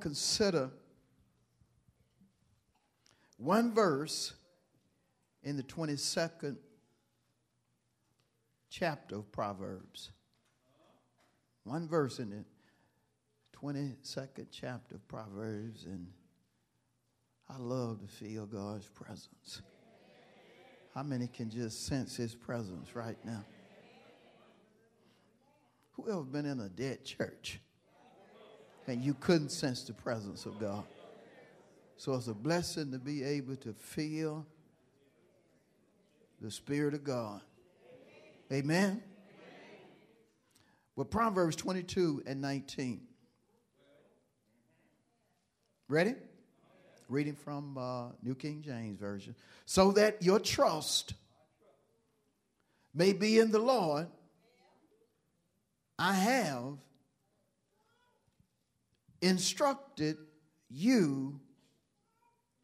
Consider one verse in the 22nd chapter of Proverbs. One verse in the 22nd chapter of Proverbs, and I love to feel God's presence. How many can just sense His presence right now? Who ever been in a dead church and you couldn't sense the presence of God? So it's a blessing to be able to feel the Spirit of God. Amen. Well, Proverbs 22 and 19. Ready? Reading from uh, New King James Version. So that your trust may be in the Lord, I have instructed you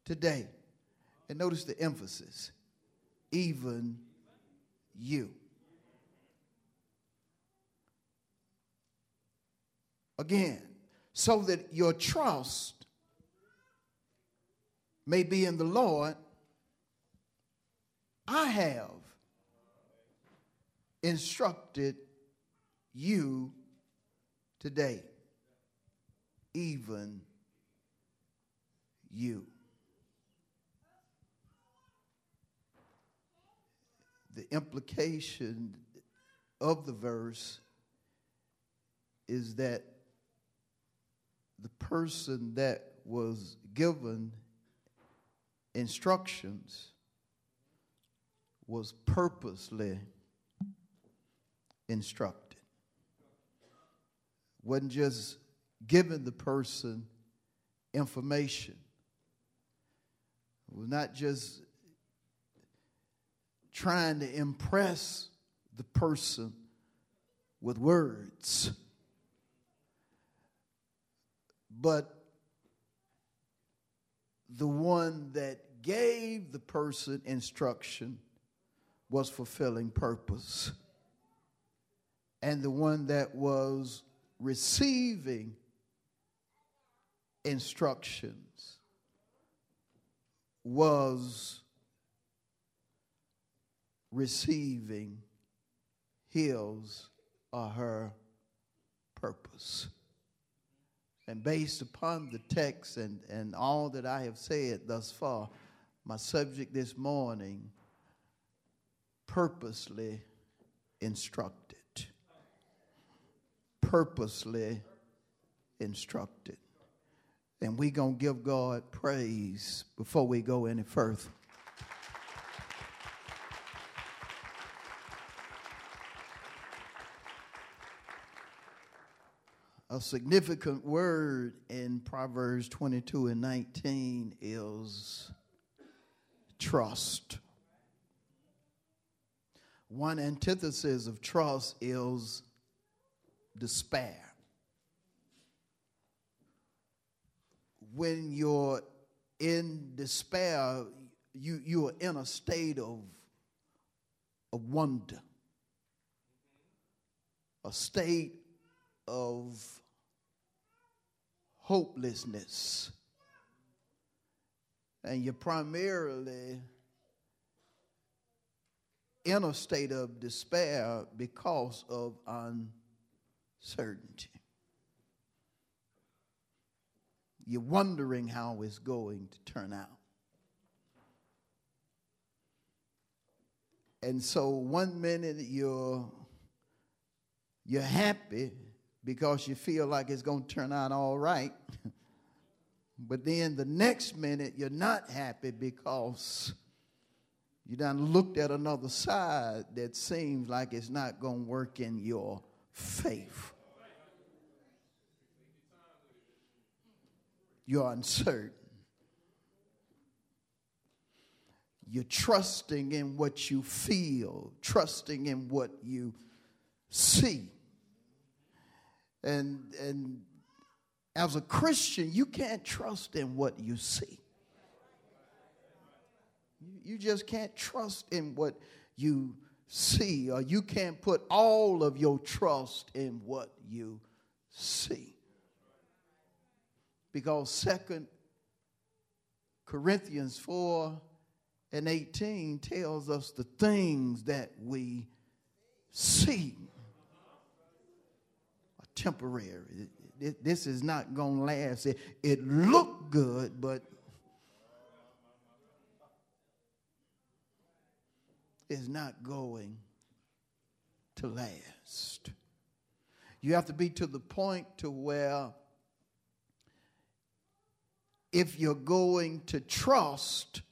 today. And notice the emphasis even you. Again, so that your trust may be in the Lord, I have instructed you today, even you. The implication of the verse is that the person that was given instructions was purposely instructed. Wasn't just giving the person information. Was not just trying to impress the person with words but the one that gave the person instruction was fulfilling purpose. And the one that was receiving instructions was receiving his or her purpose. And based upon the text and, and all that I have said thus far, my subject this morning purposely instructed. Purposely instructed. And we're going to give God praise before we go any further. a significant word in Proverbs 22 and 19 is trust. One antithesis of trust is despair. When you're in despair, you, you are in a state of, of wonder, a state of hopelessness. And you're primarily in a state of despair because of uncertainty. You're wondering how it's going to turn out. And so one minute you're you're happy because you feel like it's going to turn out all right. but then the next minute, you're not happy because you done looked at another side that seems like it's not going to work in your faith. You're uncertain. You're trusting in what you feel, trusting in what you see. And, and as a Christian, you can't trust in what you see. You just can't trust in what you see, or you can't put all of your trust in what you see. Because Second Corinthians 4 and 18 tells us the things that we see are temporary. This is not going to last. It, it looked good, but is not going to last. You have to be to the point to where if you're going to trust,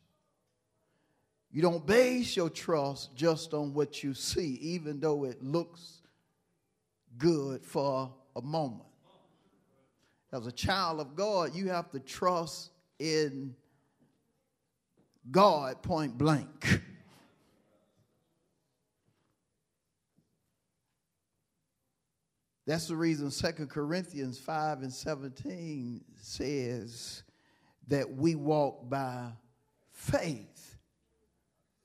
you don't base your trust just on what you see, even though it looks good for a moment. As a child of God, you have to trust in God point blank. That's the reason Second Corinthians 5 and 17 says that we walk by faith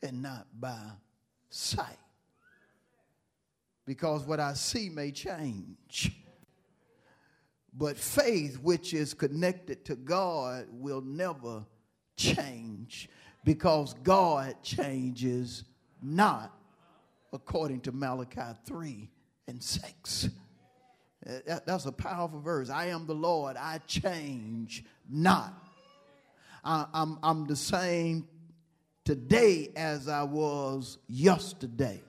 and not by sight. Because what I see may change. But faith, which is connected to God, will never change because God changes not, according to Malachi 3 and 6. Uh, that's a powerful verse. I am the Lord, I change not. I'm, I'm the same today as I was yesterday.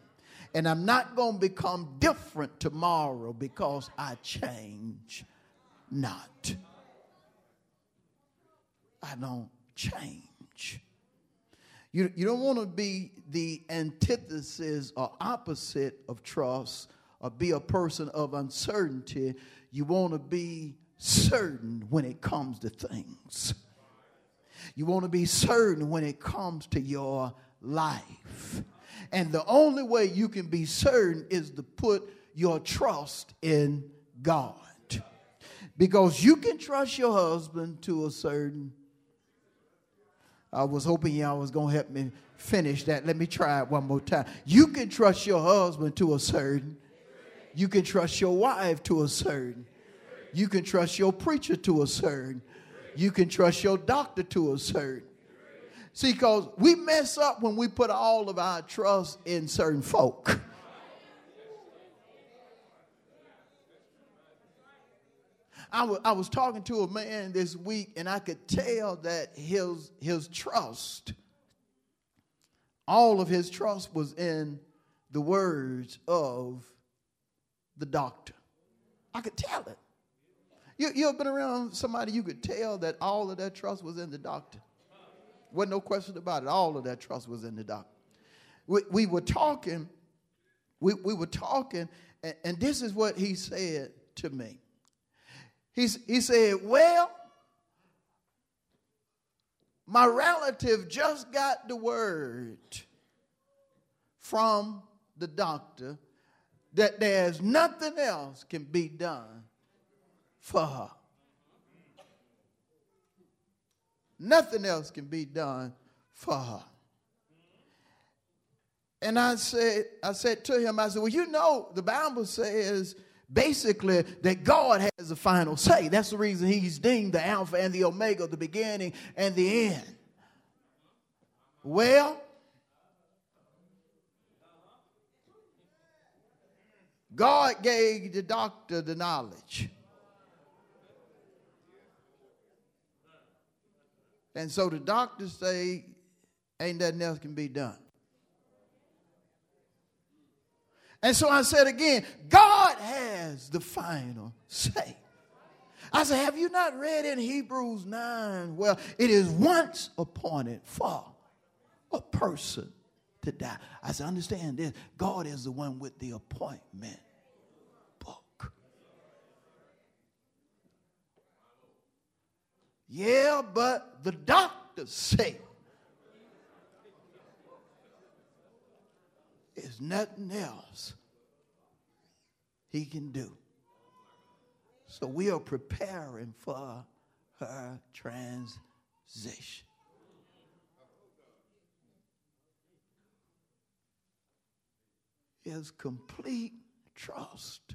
And I'm not going to become different tomorrow because I change not. I don't change. You, you don't want to be the antithesis or opposite of trust or be a person of uncertainty. You want to be certain when it comes to things. You want to be certain when it comes to your life. And the only way you can be certain is to put your trust in God. Because you can trust your husband to a certain. I was hoping y'all was going to help me finish that. Let me try it one more time. You can trust your husband to a certain you can trust your wife to a certain. You can trust your preacher to a certain. You can trust your doctor to a certain. See, because we mess up when we put all of our trust in certain folk. I was, I was talking to a man this week, and I could tell that his, his trust, all of his trust was in the words of the doctor. I could tell it. You, you ever been around somebody you could tell that all of that trust was in the doctor? Wasn't no question about it. All of that trust was in the doctor. We, we were talking, we, we were talking, and, and this is what he said to me. He's, he said, Well, my relative just got the word from the doctor that there's nothing else can be done for her. Nothing else can be done for her. And I said, I said to him, I said, Well, you know, the Bible says basically that God has the final say. That's the reason he's deemed the Alpha and the Omega, the beginning and the end. Well, God gave the doctor the knowledge. And so the doctors say, ain't nothing else can be done. And so I said again, God has the final say. I said, Have you not read in Hebrews 9? Well, it is once appointed for a person to die. I said, Understand this. God is the one with the appointment. Yeah, but the doctors say there's nothing else he can do. So we are preparing for her transition. His complete trust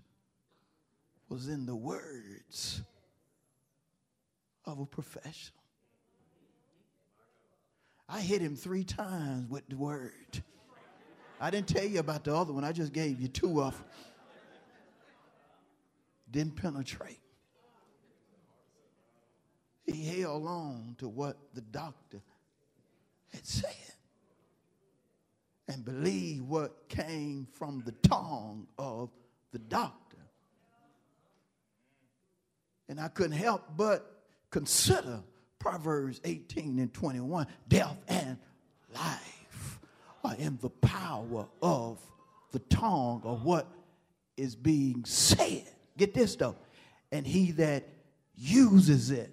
was in the words of a professional. I hit him three times with the word. I didn't tell you about the other one, I just gave you two of them. Didn't penetrate. He held on to what the doctor had said and believed what came from the tongue of the doctor. And I couldn't help but consider Proverbs 18 and 21 death and life are in the power of the tongue of what is being said. Get this though. And he that uses it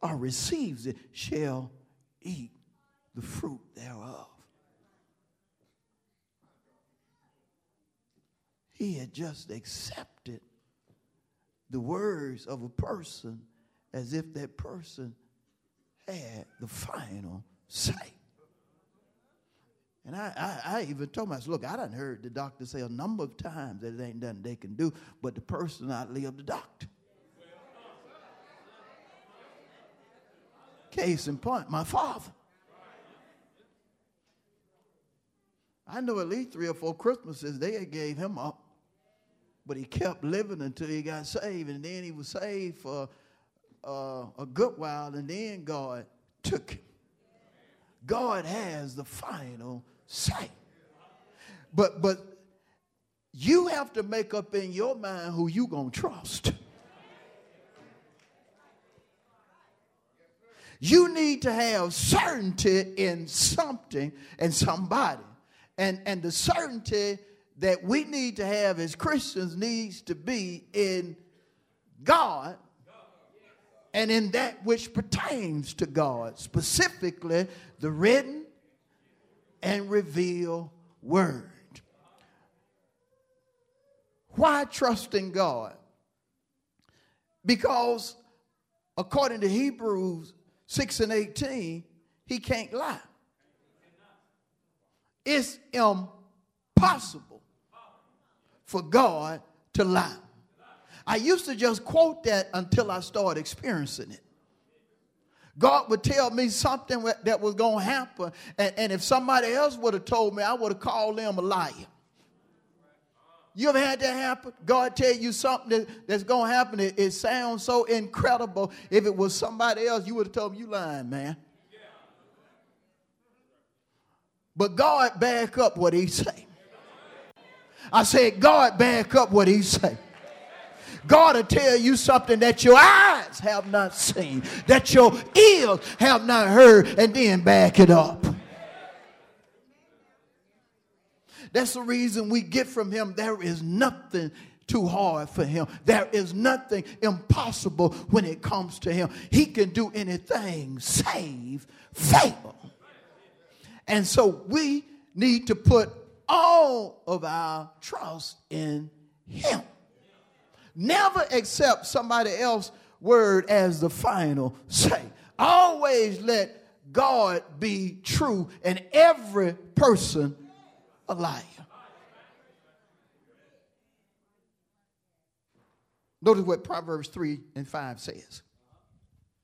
or receives it shall eat the fruit thereof. He had just accepted the words of a person as if that person had the final say. And I, I, I, even told myself, look, I done heard the doctor say a number of times that it ain't nothing they can do, but the person outlived the doctor. Case in point, my father. I know at least three or four Christmases they gave him up but he kept living until he got saved. And then he was saved for uh, a good while, and then God took him. God has the final say. But but you have to make up in your mind who you gonna trust. You need to have certainty in something and somebody. And, and the certainty that we need to have as Christians needs to be in God and in that which pertains to God, specifically the written and revealed word. Why trust in God? Because according to Hebrews 6 and 18, he can't lie. It's impossible for God to lie. I used to just quote that until I started experiencing it. God would tell me something that was going to happen, and, and if somebody else would have told me, I would have called them a liar. You ever had that happen? God tell you something that, that's going to happen. It, it, sounds so incredible. If it was somebody else, you would have told me you lying, man. But God back up what he say. I said, God back up what he said. God will tell you something that your eyes have not seen, that your ears have not heard, and then back it up. That's the reason we get from him. There is nothing too hard for him. There is nothing impossible when it comes to him. He can do anything save fail. And so we need to put all of our trust in Him. Never accept somebody else's word as the final say. Always let God be true and every person a liar. Notice what Proverbs 3 and 5 says.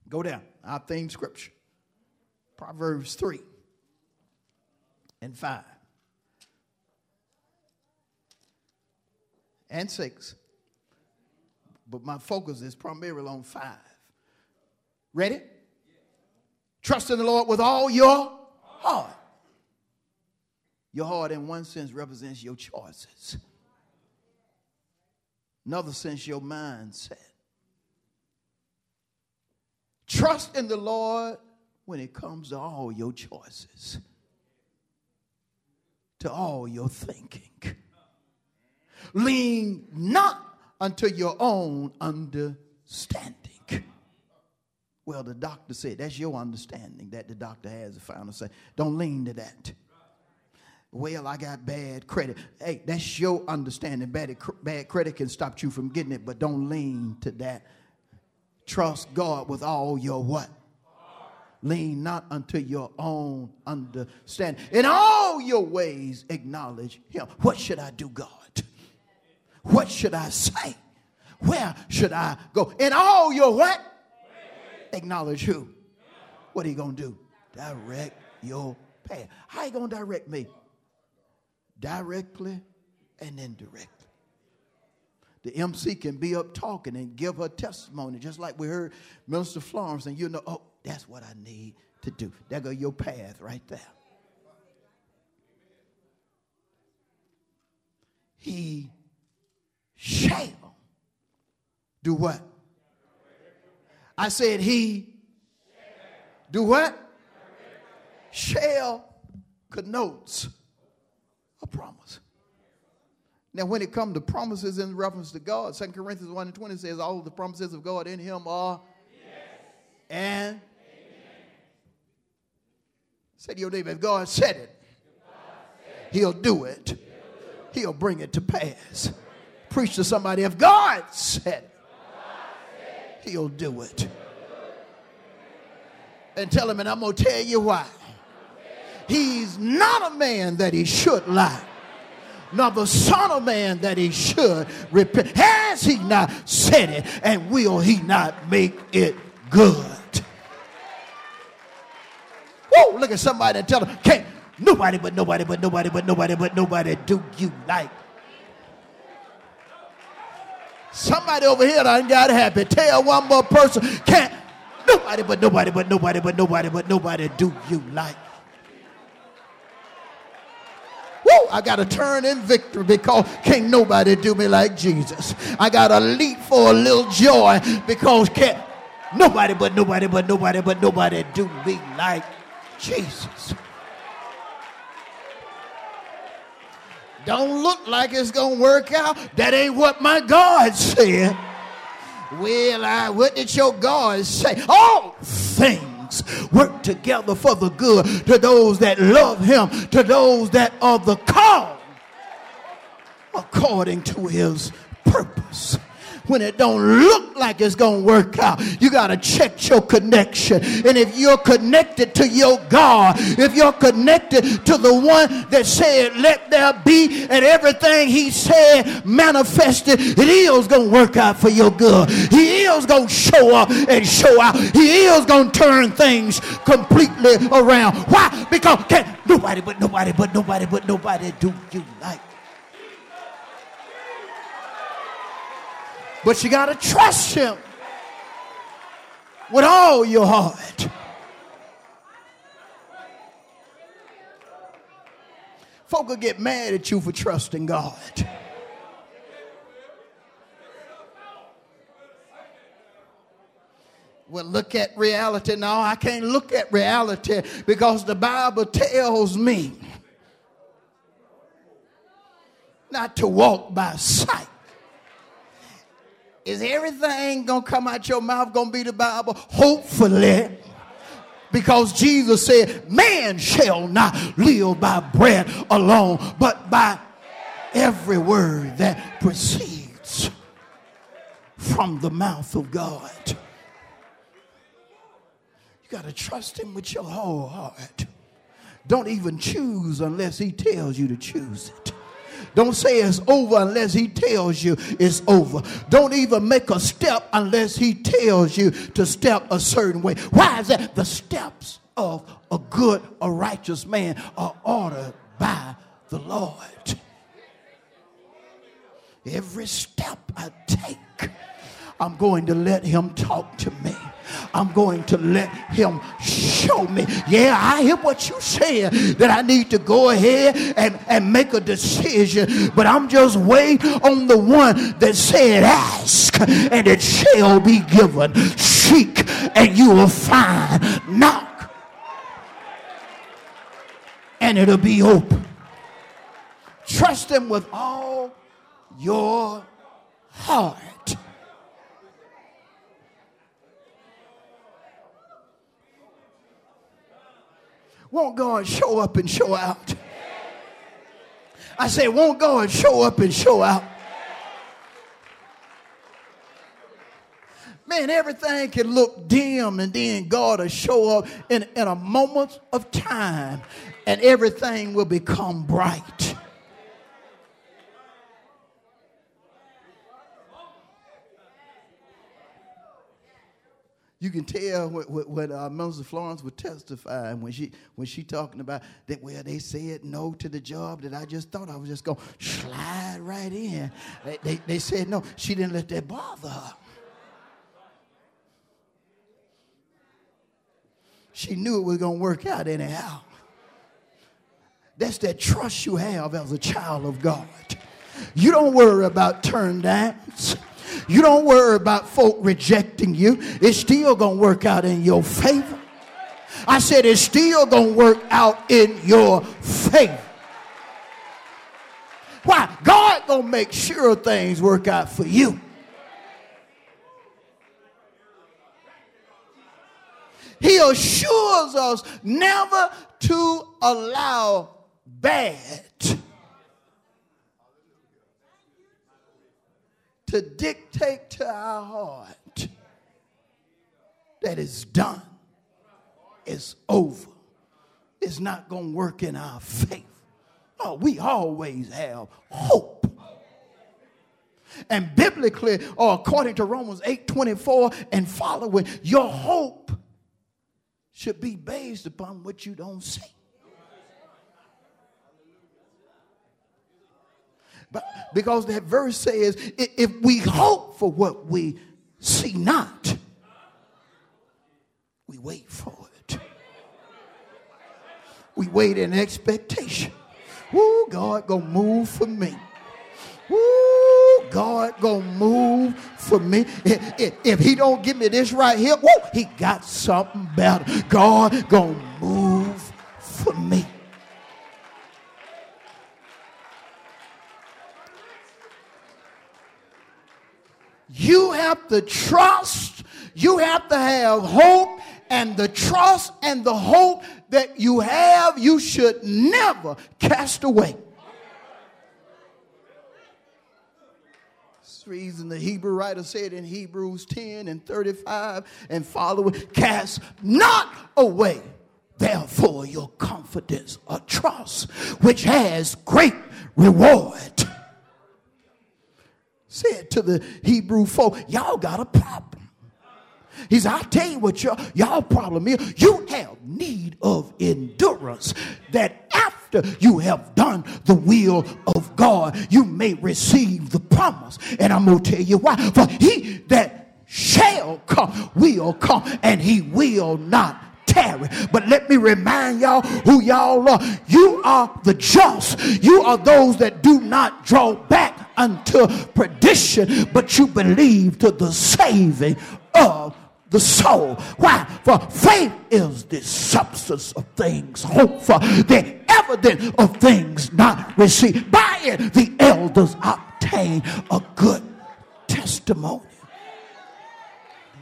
Go down, our theme scripture. Proverbs 3 and 5. and six. But my focus is primarily on five. Ready? Trust in the Lord with all your heart. Your heart, in one sense, represents your choices. Another sense, your mindset. Trust in the Lord when it comes to all your choices, to all your thinking. Lean not unto your own understanding. Well, the doctor said, that's your understanding that the doctor has a final say. Don't lean to that. Well, I got bad credit. Hey, that's your understanding. Bad, bad credit can stop you from getting it, but don't lean to that. Trust God with all your what? Lean not unto your own understanding. In all your ways, acknowledge Him. What should I do, God? What should I say? Where should I go? In all your what? Acknowledge who? What are you going to do? Direct your path. How you going to direct me? Directly and indirectly. The MC can be up talking and give her testimony, just like we heard Minister Florence, and you know, oh, that's what I need to do. There go your path right there. He shall do what? I said he do what? Shall connotes a promise. Now, when it comes to promises in reference to God, 2 Corinthians 1 and 20 says, All of the promises of God in him are yes. and. Say to your neighbor, if God said it, he'll do it. He'll bring it to pass. Preach to somebody, if God said it, he'll do it. And tell him, and I'm going to tell you why. He's not a man that he should lie, nor the son of man that he should repent. Has he not said it, and will he not make it good? Whoa, look at somebody and tell them, can't nobody but nobody but nobody but nobody but nobody do you like Somebody over here done got happy. Tell one more person, can't nobody but nobody but nobody but nobody but nobody do you like. Woo, I got to turn in victory because can't nobody do me like Jesus. I got to leap for a little joy because can't nobody but nobody but nobody but nobody do me like Jesus. Don't look like it's going to work out. That ain't what my God said. Well, I, what did your God say? All things work together for the good to those that love him, to those that are the called according to his purpose when it don't look like it's going to work out. You got to check your connection. And if you're connected to your God, if you're connected to the one that said, let there be, and everything he said manifested, it is going to work out for your good. He is going to show up and show out. He is going to turn things completely around. Why? Because can't nobody but nobody but nobody but nobody do you like But you got to trust Him with all your heart. Folk will get mad at you for trusting God. Well, look at reality. No, I can't look at reality because the Bible tells me not to walk by sight is everything gonna come out your mouth gonna be the Bible? Hopefully. Because Jesus said, Man shall not live by bread alone, but by every word that proceeds from the mouth of God. You got to trust Him with your whole heart. Don't even choose unless He tells you to choose it. Don't say it's over unless he tells you it's over. Don't even make a step unless he tells you to step a certain way. Why is that? The steps of a good, a righteous man are ordered by the Lord. Every step I take, I'm going to let him talk to me. I'm going to let him show me. Yeah, I hear what you said that I need to go ahead and, and make a decision, but I'm just waiting on the one that said, Ask and it shall be given. Seek and you will find. Knock and it'll be open. Trust him with all your heart. Won't God show up and show out? I say, won't God show up and show out? Man, everything can look dim and then God will show up in, in a moment of time and everything will become bright. You can tell what, what, what uh, Minister Florence would testify when she when she talking about that. Well, they said no to the job that I just thought I was just gonna slide right in. They, they, they said no. She didn't let that bother her. She knew it was gonna work out anyhow. That's that trust you have as a child of God. You don't worry about turn downs. You don't worry about folk rejecting you. It's still going to work out in your favor. I said it's still going to work out in your favor. Why? God going to make sure things work out for you. He assures us never to allow bad to dictate to our heart that it's done, it's over, it's not going to work in our favor. Oh, we always have hope. And biblically, or according to Romans 8 24 and following, your hope should be based upon what you don't see. But because that verse says, if we hope for what we see not, we wait for it. We wait in expectation. Woo, God gonna move for me. Woo, God gonna move for me. If, if, if, he don't give me this right here, woo, he got something better. God gonna move for me. You have to trust, you have to have hope, and the trust and the hope that you have, you should never cast away. Reason the Hebrew writer said in Hebrews 10 and 35 and following, cast not away therefore your confidence or trust, which has great reward said to the Hebrew folk, Y'all got a problem. He said, I'll tell you what y'all, problem is. You have need of endurance that after you have done the will of God, you may receive the promise. And I'm going to tell you why. For he that shall come will come and he will not tarry. But let me remind y'all who y'all are. You are the just. You are those that do not draw back unto perdition, but you believe to the saving of the soul. Why? For faith is the substance of things hoped for, the evidence of things not received. By it, the elders obtain a good testimony.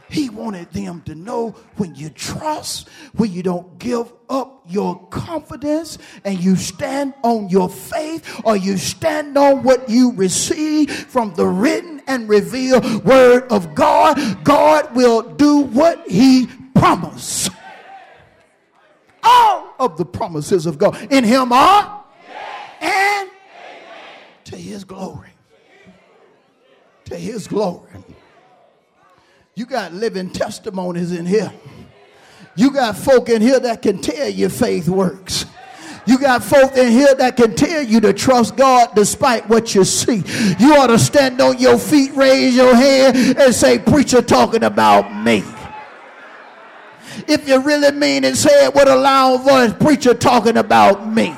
He wanted them to know when you trust, when you don't give up your confidence and you stand on your faith or you stand on what you receive from the written and revealed word of God, God will do what he promised. All of the promises of God in him are and to his glory. To his glory. You got living testimonies in here. You got folk in here that can tell you faith works. You got folk in here that can tell you to trust God despite what you see. You ought to stand on your feet, raise your hand, and say, Preacher talking about me. If you really mean it, say it with a loud voice, Preacher talking about me.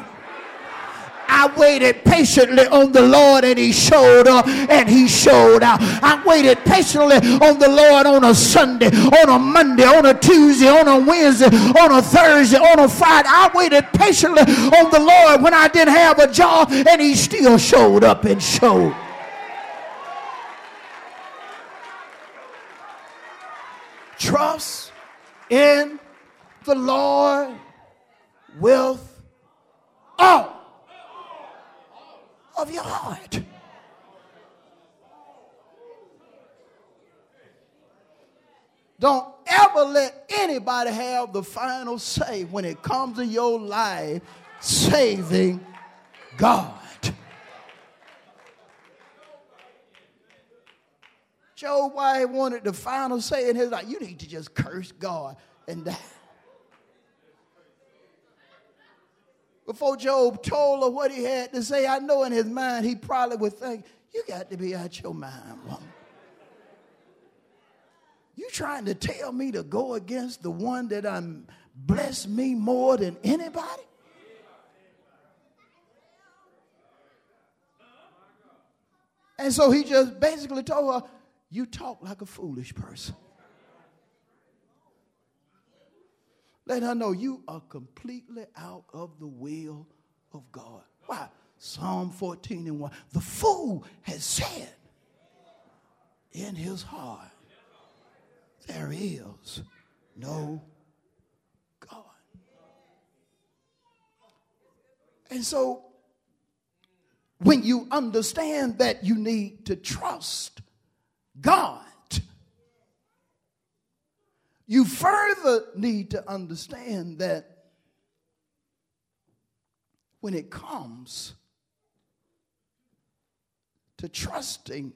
I waited patiently on the Lord and he showed up and he showed out. I waited patiently on the Lord on a Sunday, on a Monday, on a Tuesday, on a Wednesday, on a Thursday, on a Friday. I waited patiently on the Lord when I didn't have a job and he still showed up and showed. Trust in the Lord with all of your heart. Don't ever let anybody have the final say when it comes to your life saving God. Job, why he wanted the final say in his life, you need to just curse God and die. Before Job told her what he had to say, I know in his mind he probably would think, You got to be out your mind, woman. You trying to tell me to go against the one that I'm blessed me more than anybody? And so he just basically told her, You talk like a foolish person. Let her know you are completely out of the will of God. Why? Psalm 14 and 1. The fool has said in his heart, there is no God. And so, when you understand that you need to trust God, you further need to understand that when it comes to trusting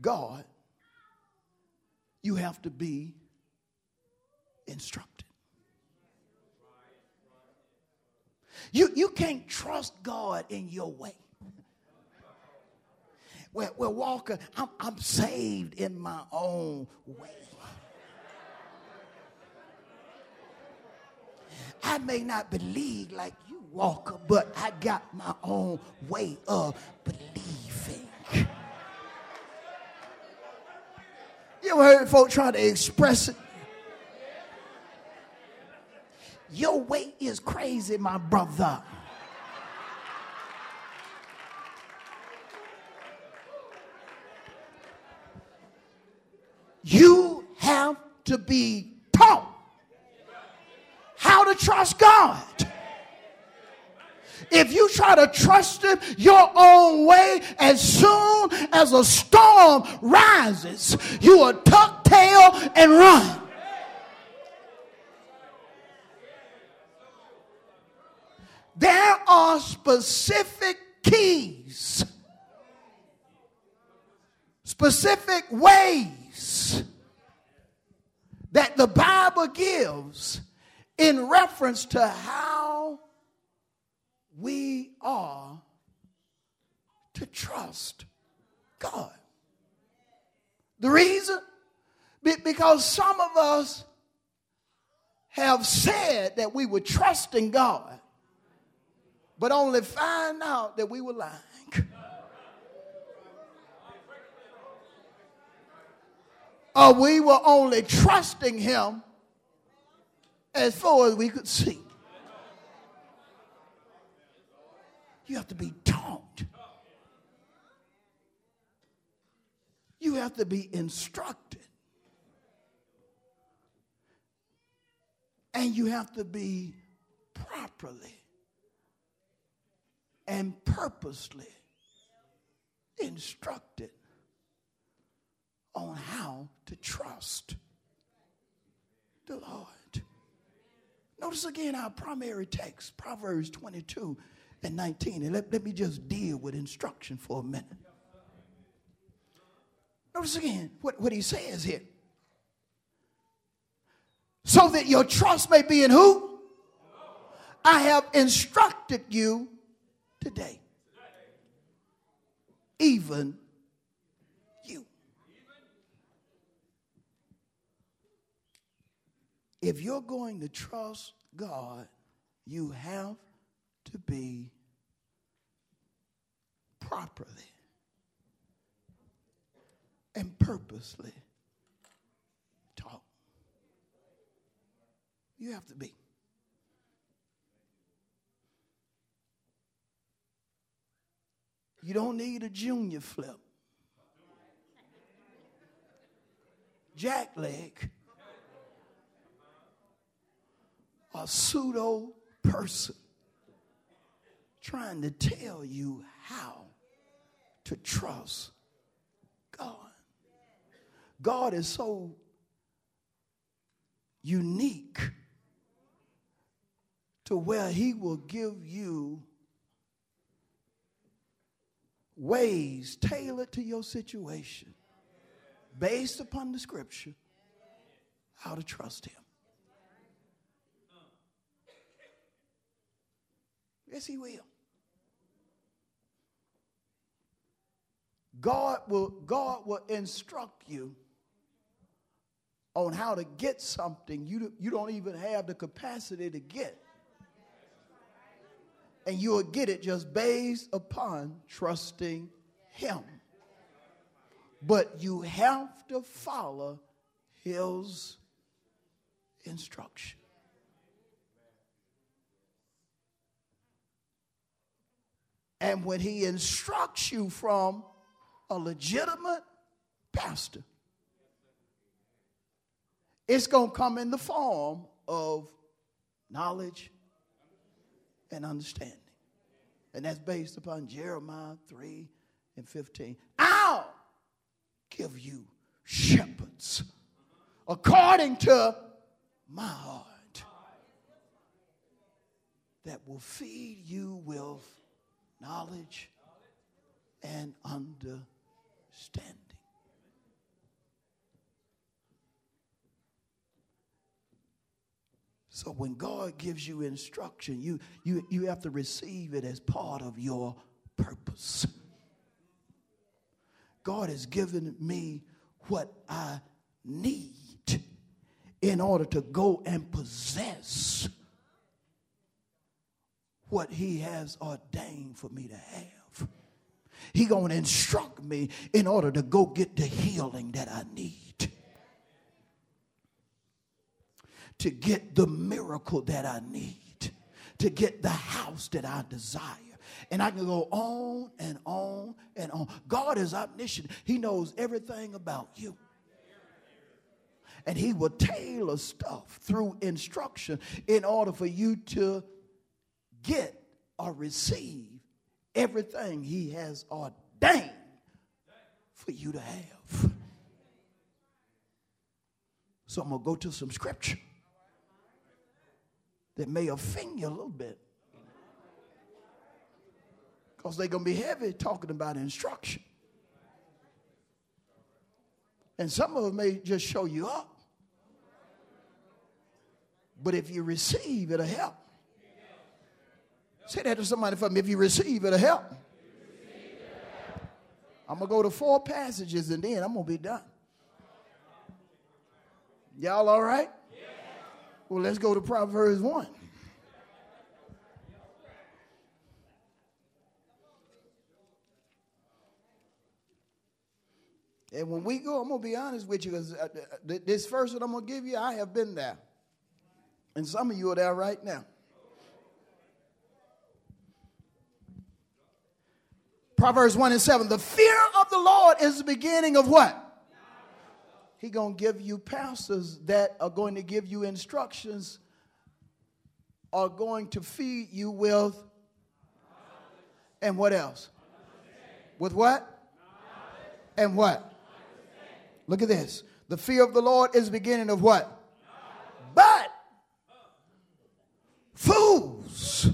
God, you have to be instructed. You, you can't trust God in your way. Well, well Walker, I'm, I'm saved in my own way. I may not believe like you, Walker, but I got my own way of believing. You ever heard folk try to express it? Your way is crazy, my brother. You have to be to trust God. If you try to trust Him your own way, as soon as a storm rises, you will tuck tail and run. There are specific keys, specific ways that the Bible gives in reference to how we are to trust God. The reason? Because some of us have said that we were trusting God, but only find out that we were lying. or we were only trusting Him as far as we could see. You have to be taught. You have to be instructed. And you have to be properly and purposely instructed on how to trust the Lord. Notice again our primary text, Proverbs 22 and 19. And let, let me just deal with instruction for a minute. Notice again what, what he says here. So that your trust may be in who? I have instructed you today. Even you. If you're going to trust God, you have to be properly and purposely taught. You have to be. You don't need a junior flip. Jack leg. A pseudo person trying to tell you how to trust God. God is so unique to where He will give you ways tailored to your situation based upon the scripture how to trust Him. Yes, He will. God will, God will instruct you on how to get something you, you don't even have the capacity to get. And you will get it just based upon trusting Him. But you have to follow His instruction. And when He instructs you from a legitimate pastor, it's going to come in the form of knowledge and understanding. And that's based upon Jeremiah 3 and 15. I'll give you shepherds according to my heart that will feed you with knowledge and understanding. So when God gives you instruction, you, you, you have to receive it as part of your purpose. God has given me what I need in order to go and possess what he has ordained for me to have. He going to instruct me in order to go get the healing that I need. To get the miracle that I need. To get the house that I desire. And I can go on and on and on. God is omniscient. He knows everything about you and he will tailor stuff through instruction in order for you to get or receive everything he has ordained for you to have. So I'm going to go to some scripture that may offend you a little bit. Because they're going to be heavy talking about instruction. And some of them may just show you up. But if you receive, it'll help. Say that to somebody for me. If you receive, it'll help. I'm going to go to four passages and then I'm going to be done. Y'all all right? Well, let's go to Proverbs 1. And when we go, I'm going to be honest with you because uh, uh, this first one I'm going to give you, I have been there. And some of you are there right now. Proverbs 1 and 7. The fear of the Lord is the beginning of what? He going to give you pastors that are going to give you instructions, are going to feed you with, and what else? With what? And what? Look at this. The fear of the Lord is the beginning of what? But fools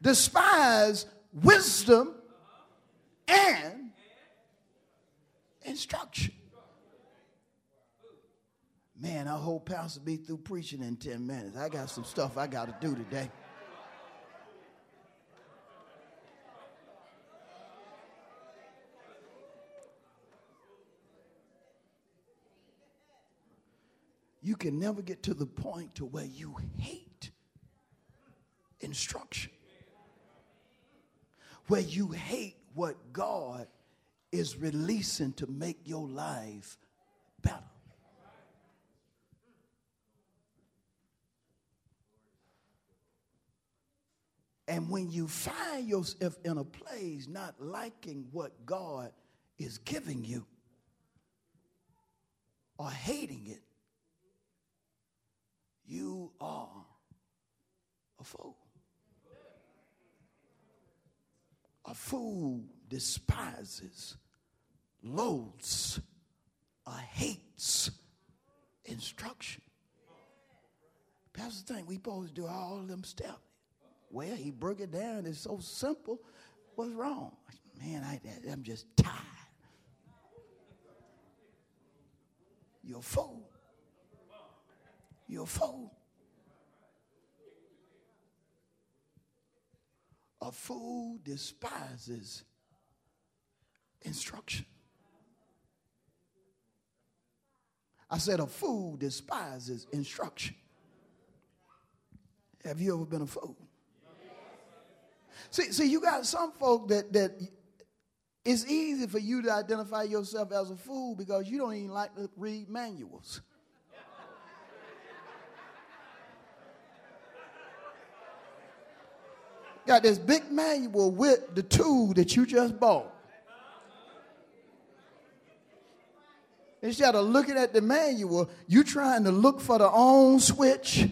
despise wisdom and instruction. Man, I hope Pastor be through preaching in 10 minutes. I got some stuff I got to do today. you can never get to the point to where you hate instruction where you hate what god is releasing to make your life better and when you find yourself in a place not liking what god is giving you or hating it you are a fool. A fool despises, loathes, or hates instruction. Pastor think we supposed to do all of them steps. Well, he broke it down. It's so simple. What's wrong? Man, I, I'm just tired. You're a fool. You're a fool. A fool despises instruction. I said, a fool despises instruction. Have you ever been a fool? See, see, you got some folk that that it's easy for you to identify yourself as a fool because you don't even like to read manuals. Got this big manual with the tool that you just bought. Instead of looking at the manual, you trying to look for the on switch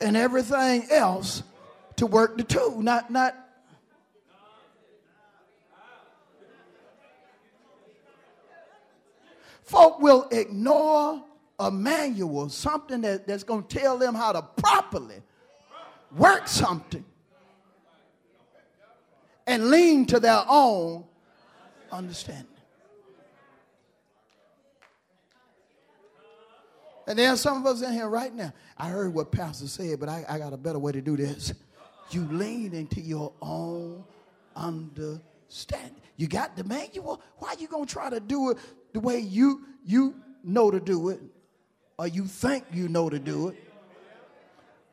and everything else to work the tool, not not folk will ignore a manual, something that, that's going to tell them how to properly work something and lean to their own understanding. And there are some of us in here right now. I heard what Pastor said, but I, I got a better way to do this. You lean into your own understanding. You got the manual. Why are you gonna try to do it the way you you know to do it, or you think you know to do it,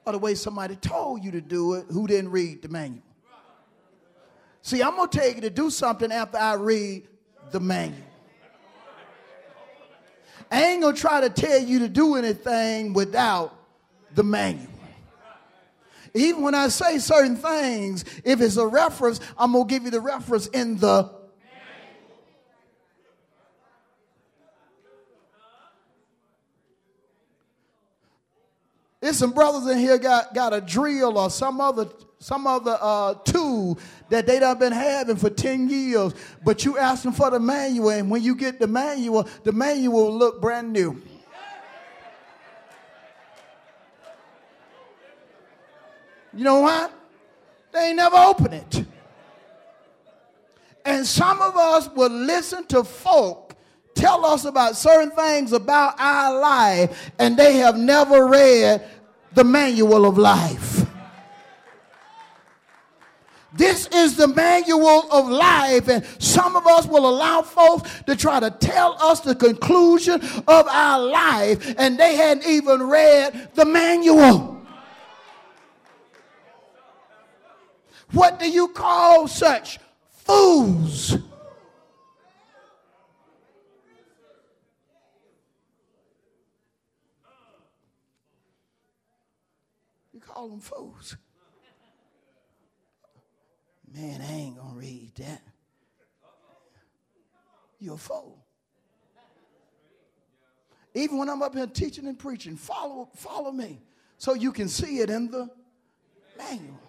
or the way somebody told you to do it who didn't read the manual? See, I'm gonna tell you to do something after I read the manual. I ain't gonna try to tell you to do anything without the manual. Even when I say certain things, if it's a reference, I'm gonna give you the reference in the There's some brothers in here got, got a drill or some other some other uh, tool that they done been having for 10 years, but you ask them for the manual, and when you get the manual, the manual will look brand new. You know why? They ain't never open it. And some of us will listen to folk tell us about certain things about our life, and they have never read the manual of life. This is the manual of life, and some of us will allow folks to try to tell us the conclusion of our life, and they hadn't even read the manual. What do you call such fools? You call them fools. Man, I ain't gonna read that. You're a fool. Even when I'm up here teaching and preaching, follow, follow me so you can see it in the manual.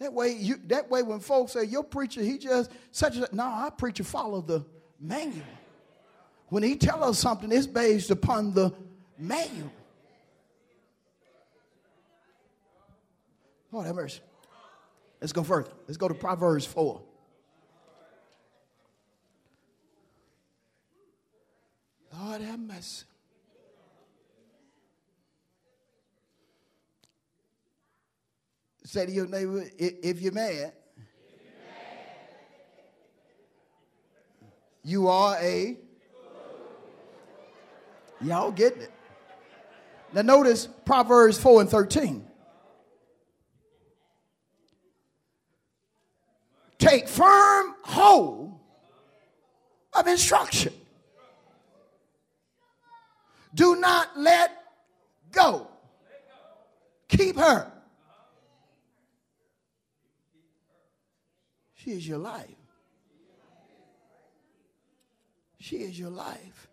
That way, you, that way, when folks say your preacher, he just such a no, our preacher follow the manual. When he tell us something, it's based upon the manual. Lord have mercy. Let's go further. Let's go to Proverbs 4. Lord have mercy. Say to your neighbor, if you're mad, you are a. Y'all getting it. Now notice Proverbs 4 and 13. Take firm hold of instruction. Do not let go. Keep her. She is your life. She is your life.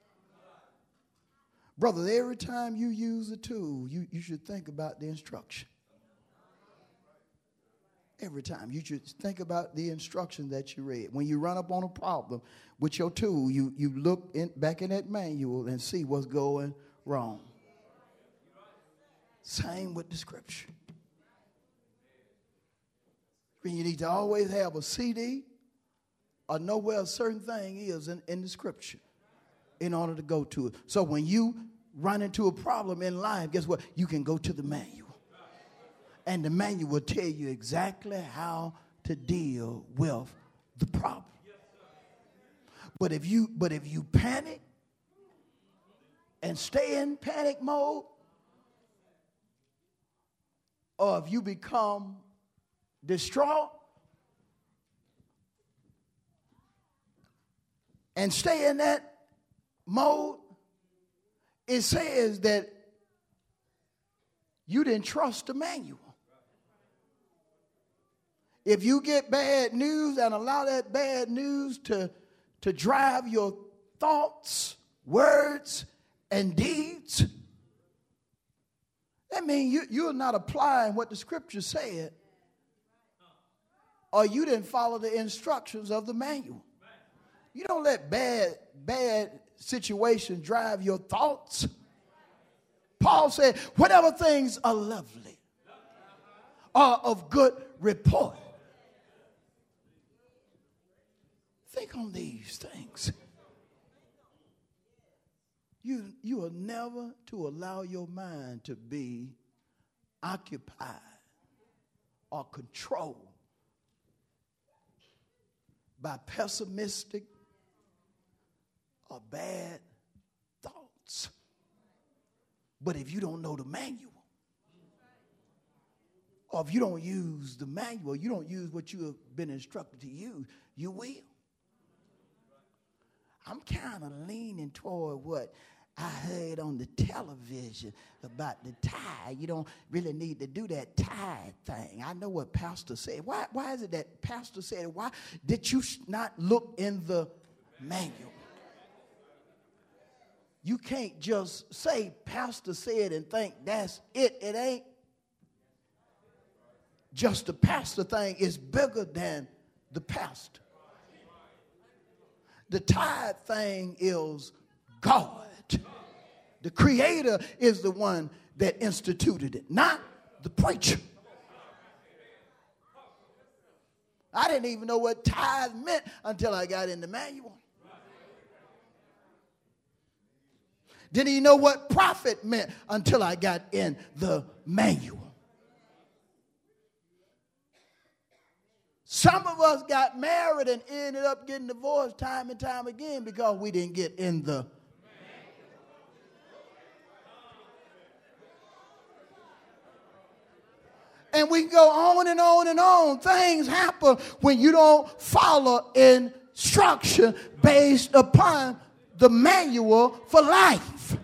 Brother, every time you use a tool, you, you should think about the instruction. Every time. You should think about the instruction that you read. When you run up on a problem with your tool, you, you look in, back in that manual and see what's going wrong. Same with the scripture. You need to always have a CD or know where a certain thing is in, in the scripture in order to go to it. So when you run into a problem in life, guess what? You can go to the manual. And the manual will tell you exactly how to deal with the problem. But if you but if you panic and stay in panic mode, or if you become distraught and stay in that mode, it says that you didn't trust the manual. If you get bad news and allow that bad news to, to drive your thoughts, words, and deeds, that means you, you're not applying what the scripture said, or you didn't follow the instructions of the manual. You don't let bad, bad situations drive your thoughts. Paul said, whatever things are lovely, are of good report. Think on these things. You, you are never to allow your mind to be occupied or controlled by pessimistic or bad thoughts. But if you don't know the manual, or if you don't use the manual, you don't use what you have been instructed to use, you will. I'm kind of leaning toward what I heard on the television about the tithe. You don't really need to do that tithe thing. I know what Pastor said. Why, why is it that Pastor said, why did you not look in the manual? You can't just say, Pastor said, and think that's it. It ain't just the pastor thing, it's bigger than the pastor. The tithe thing is God. The creator is the one that instituted it, not the preacher. I didn't even know what tithe meant until I got in the manual. Didn't even know what profit meant until I got in the manual. Some of us got married and ended up getting divorced time and time again because we didn't get in the and we go on and on and on. Things happen when you don't follow instruction based upon the manual for life.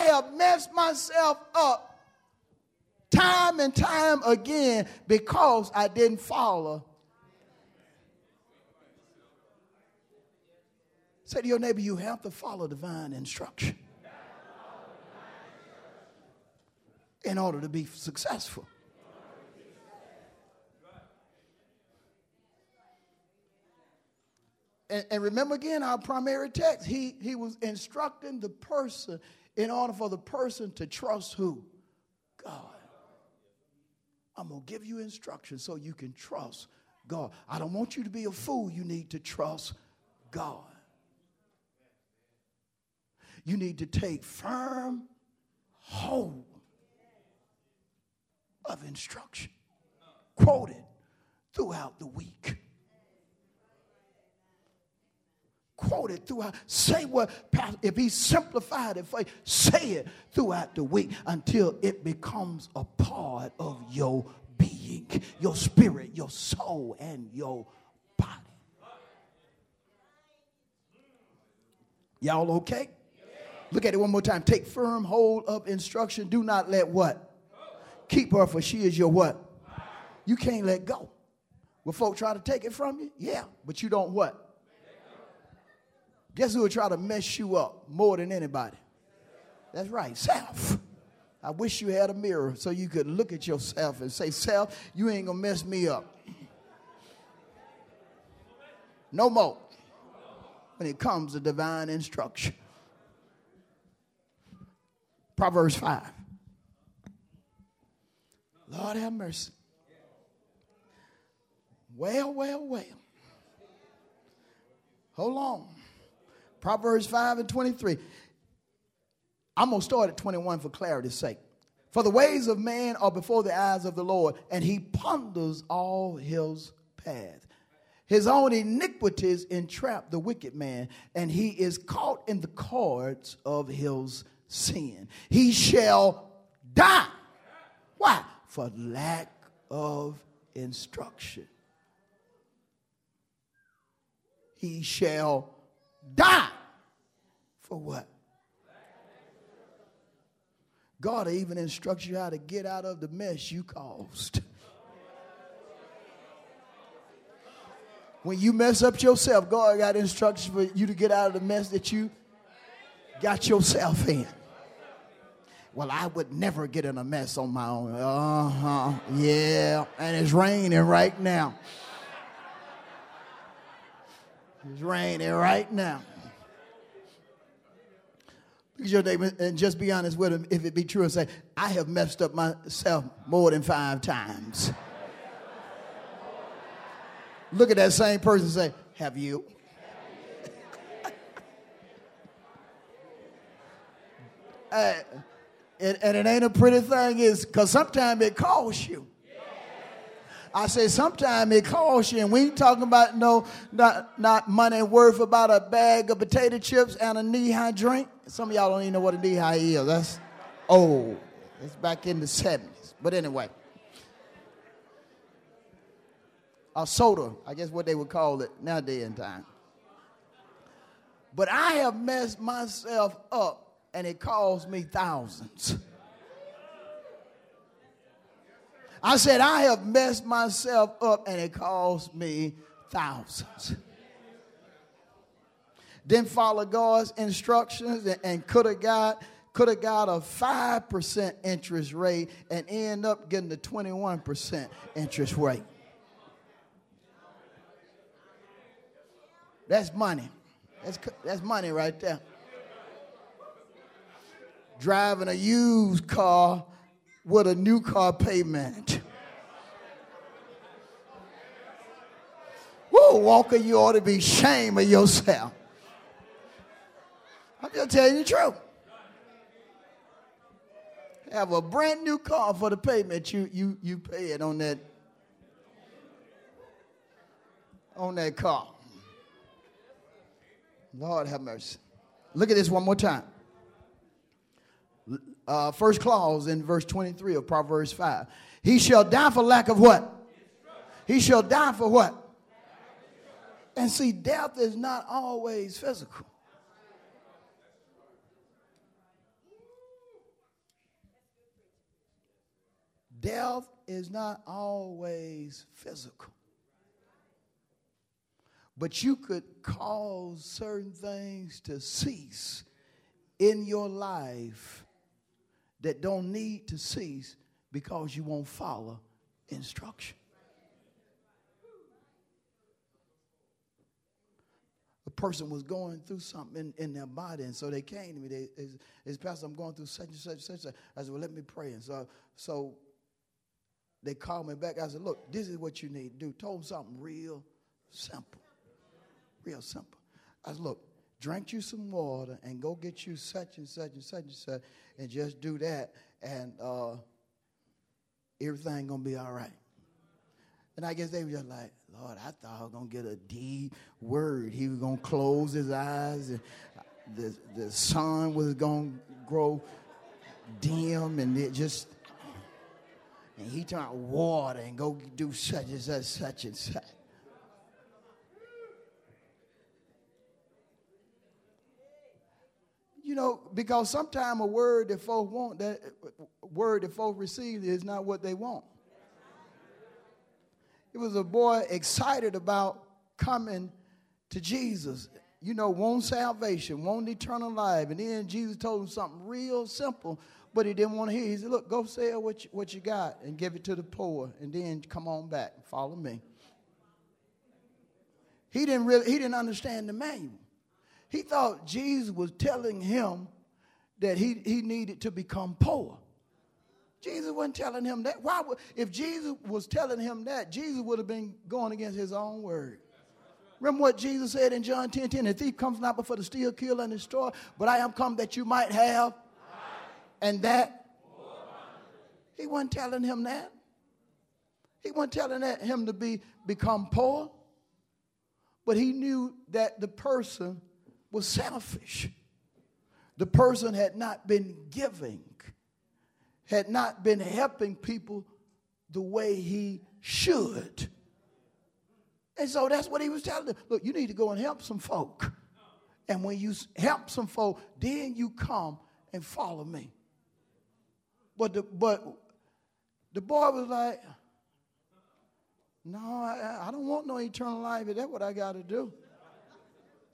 I have messed myself up time and time again because I didn't follow. Say to your neighbor, you have to follow divine instruction in order to be successful. And, and, remember again our primary text. He, he was instructing the person in order for the person to trust who? God. I'm going to give you instructions so you can trust God. I don't want you to be a fool. You need to trust God. You need to take firm hold of instruction, quoted throughout the week quote it throughout. Say what, if he simplified it for you, say it throughout the week until it becomes a part of your being, your spirit, your soul, and your body. Y'all okay? Look at it one more time. Take firm hold of instruction. Do not let what? Keep her, for she is your what? You can't let go. Will folk try to take it from you? Yeah, but you don't what? Guess who will try to mess you up more than anybody? That's right, self. I wish you had a mirror so you could look at yourself and say, Self, you ain't gonna mess me up. No more when it comes to divine instruction. Proverbs 5. Lord have mercy. Well, well, well. Hold on. Proverbs 5 and 23. I'm going to start at 21 for clarity's sake. For the ways of man are before the eyes of the Lord, and he ponders all his paths. His own iniquities entrap the wicked man, and he is caught in the cords of his sin. He shall die. Why? For lack of instruction. He shall die. For what? God even instructs you how to get out of the mess you caused. When you mess up yourself, God got instructions for you to get out of the mess that you got yourself in. Well, I would never get in a mess on my own. Uh huh. Yeah. And it's raining right now. It's raining right now. At your neighbor and just be honest with him if it be true and say, I have messed up myself more than five times. Look at that same person and say, Have you? uh, and, and, it ain't a pretty thing, is because sometimes it costs you. I say sometimes it costs you, and we ain't talking about no not not money worth about a bag of potato chips and a Nehi drink. Some of y'all don't even know what a Nehi is. That's old. It's back in the 70s. But anyway. A soda, I guess what they would call it nowadays in time. But I have messed myself up and it cost me thousands. I said, I have messed myself up and it cost me thousands. Didn't follow God's instructions and, and could have got could have got a 5% interest rate and end up getting the 21% interest rate. That's money. That's, that's money right there. Driving a used car with a new car payment. Whoa, Walker, you ought to be ashamed of yourself. I'm just telling you the truth. Have a brand new car for the payment you you you pay it on that on that car. Lord have mercy. Look at this one more time uh, first clause in verse 23 of Proverbs 5. He shall die for lack of what? He shall die for what? And see, death is not always physical. Death is not always physical. But you could cause certain things to cease in your life that don't need to cease because you won't follow instruction. A person was going through something in, in their body, and so they came to me. They, as, as Pastor, I'm going through such and such and such. I said, Well, let me pray. And so, so they called me back. I said, Look, this is what you need to do. Told them something real simple. Real simple. I said, Look, drink you some water and go get you such and such and such and such and just do that and uh, everything gonna be all right. And I guess they were just like, Lord, I thought I was gonna get a D word. He was gonna close his eyes and the, the sun was gonna grow dim and it just and he turned water and go do such and such, such and such. You know, because sometimes a word that folks want, that word that folks receive is not what they want. it was a boy excited about coming to Jesus. You know, want salvation, want eternal life. And then Jesus told him something real simple, but he didn't want to hear. He said, Look, go sell what you, what you got and give it to the poor, and then come on back and follow me. He didn't really, he didn't understand the manual. He thought Jesus was telling him that he, he needed to become poor. Jesus wasn't telling him that. Why would, if Jesus was telling him that, Jesus would have been going against his own word. Remember what Jesus said in John 10 10? The thief comes not but for to steal, kill, and destroy, but I am come that you might have. And that? He wasn't telling him that. He wasn't telling that, him to be become poor. But he knew that the person was selfish. The person had not been giving, had not been helping people the way he should. And so that's what he was telling them. Look, you need to go and help some folk. And when you help some folk, then you come and follow me. But the, but the boy was like, no, I, I don't want no eternal life. That's what I got to do.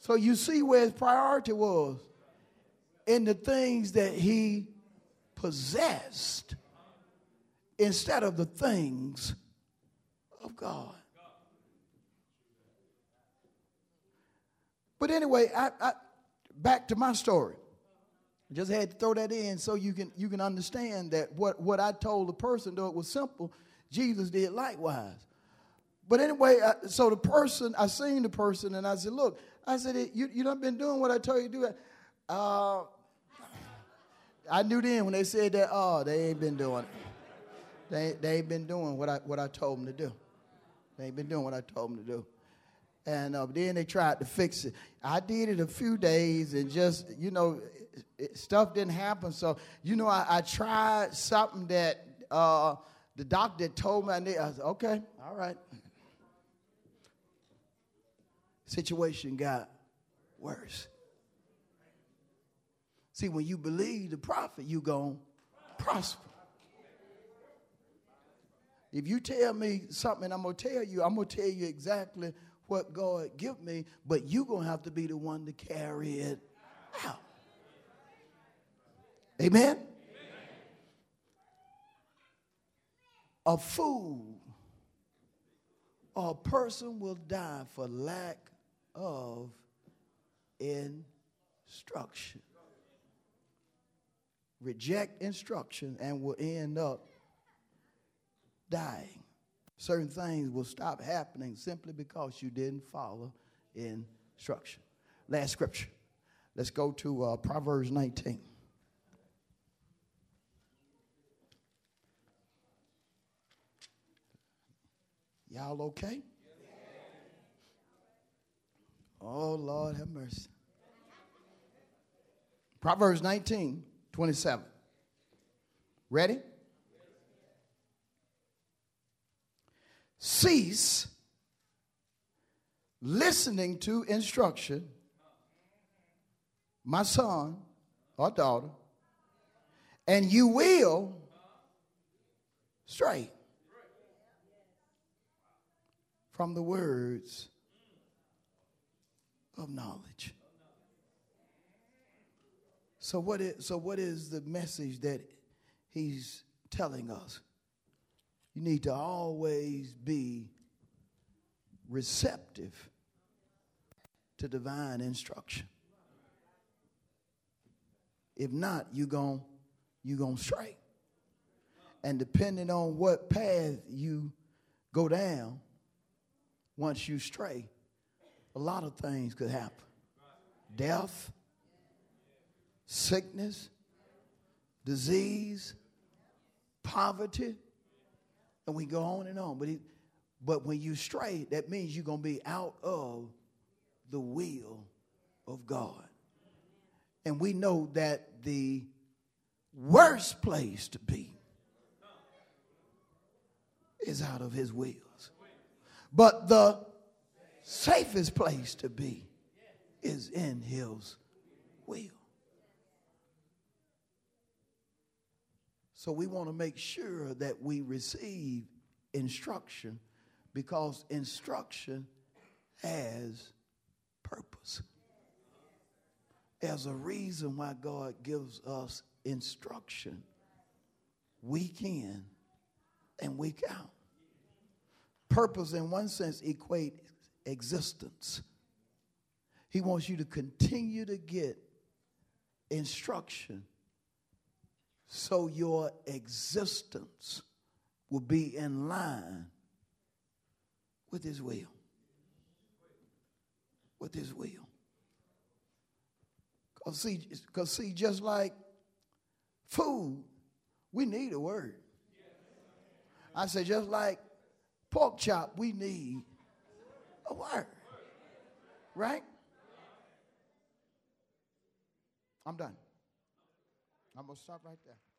So you see where his priority was in the things that he possessed instead of the things of God. But anyway, I, I, back to my story. Just had to throw that in so you can you can understand that what, what I told the person, though it was simple, Jesus did likewise. But anyway, I, so the person, I seen the person and I said, look, I said, you, you done been doing what I told you to do. Uh, I knew then when they said that, oh, they ain't been doing it. They, they ain't been doing what I, what I told them to do. They ain't been doing what I told them to do. And uh, then they tried to fix it. I did it a few days and just, you know, it, it, stuff didn't happen. So, you know, I, I tried something that uh, the doctor told me I need. I said, okay, all right situation got worse. See, when you believe the prophet, you going to prosper. If you tell me something, I'm going to tell you, I'm going to tell you exactly what God give me, but you're going to have to be the one to carry it out. Amen? Amen? A fool a person will die for lack of instruction. Reject instruction and will end up dying. Certain things will stop happening simply because you didn't follow instruction. Last scripture. Let's go to uh, Proverbs 19. Y'all okay? Oh, Lord, have mercy. Proverbs 19, 27. Ready? Cease listening to instruction, my son or daughter, and you will stray from the words of knowledge. So what is so what is the message that he's telling us? You need to always be receptive to divine instruction. If not, you're going you going to stray. And depending on what path you go down, once you stray, a lot of things could happen death, sickness, disease, poverty, and we go on and on. But, but when you stray, that means you're going to be out of the will of God. And we know that the worst place to be is out of his wills. But the safest place to be is in his will. So we want to make sure that we receive instruction because instruction has purpose. There's a reason why God gives us instruction week in and week out. Purpose, in one sense, equate existence. He wants you to continue to get instruction so your existence will be in line with His will. With His will. Because see, cause see, just like food, we need a word. I say, just like pork chop, we need a word. Right? I'm done. I'm going to stop right there.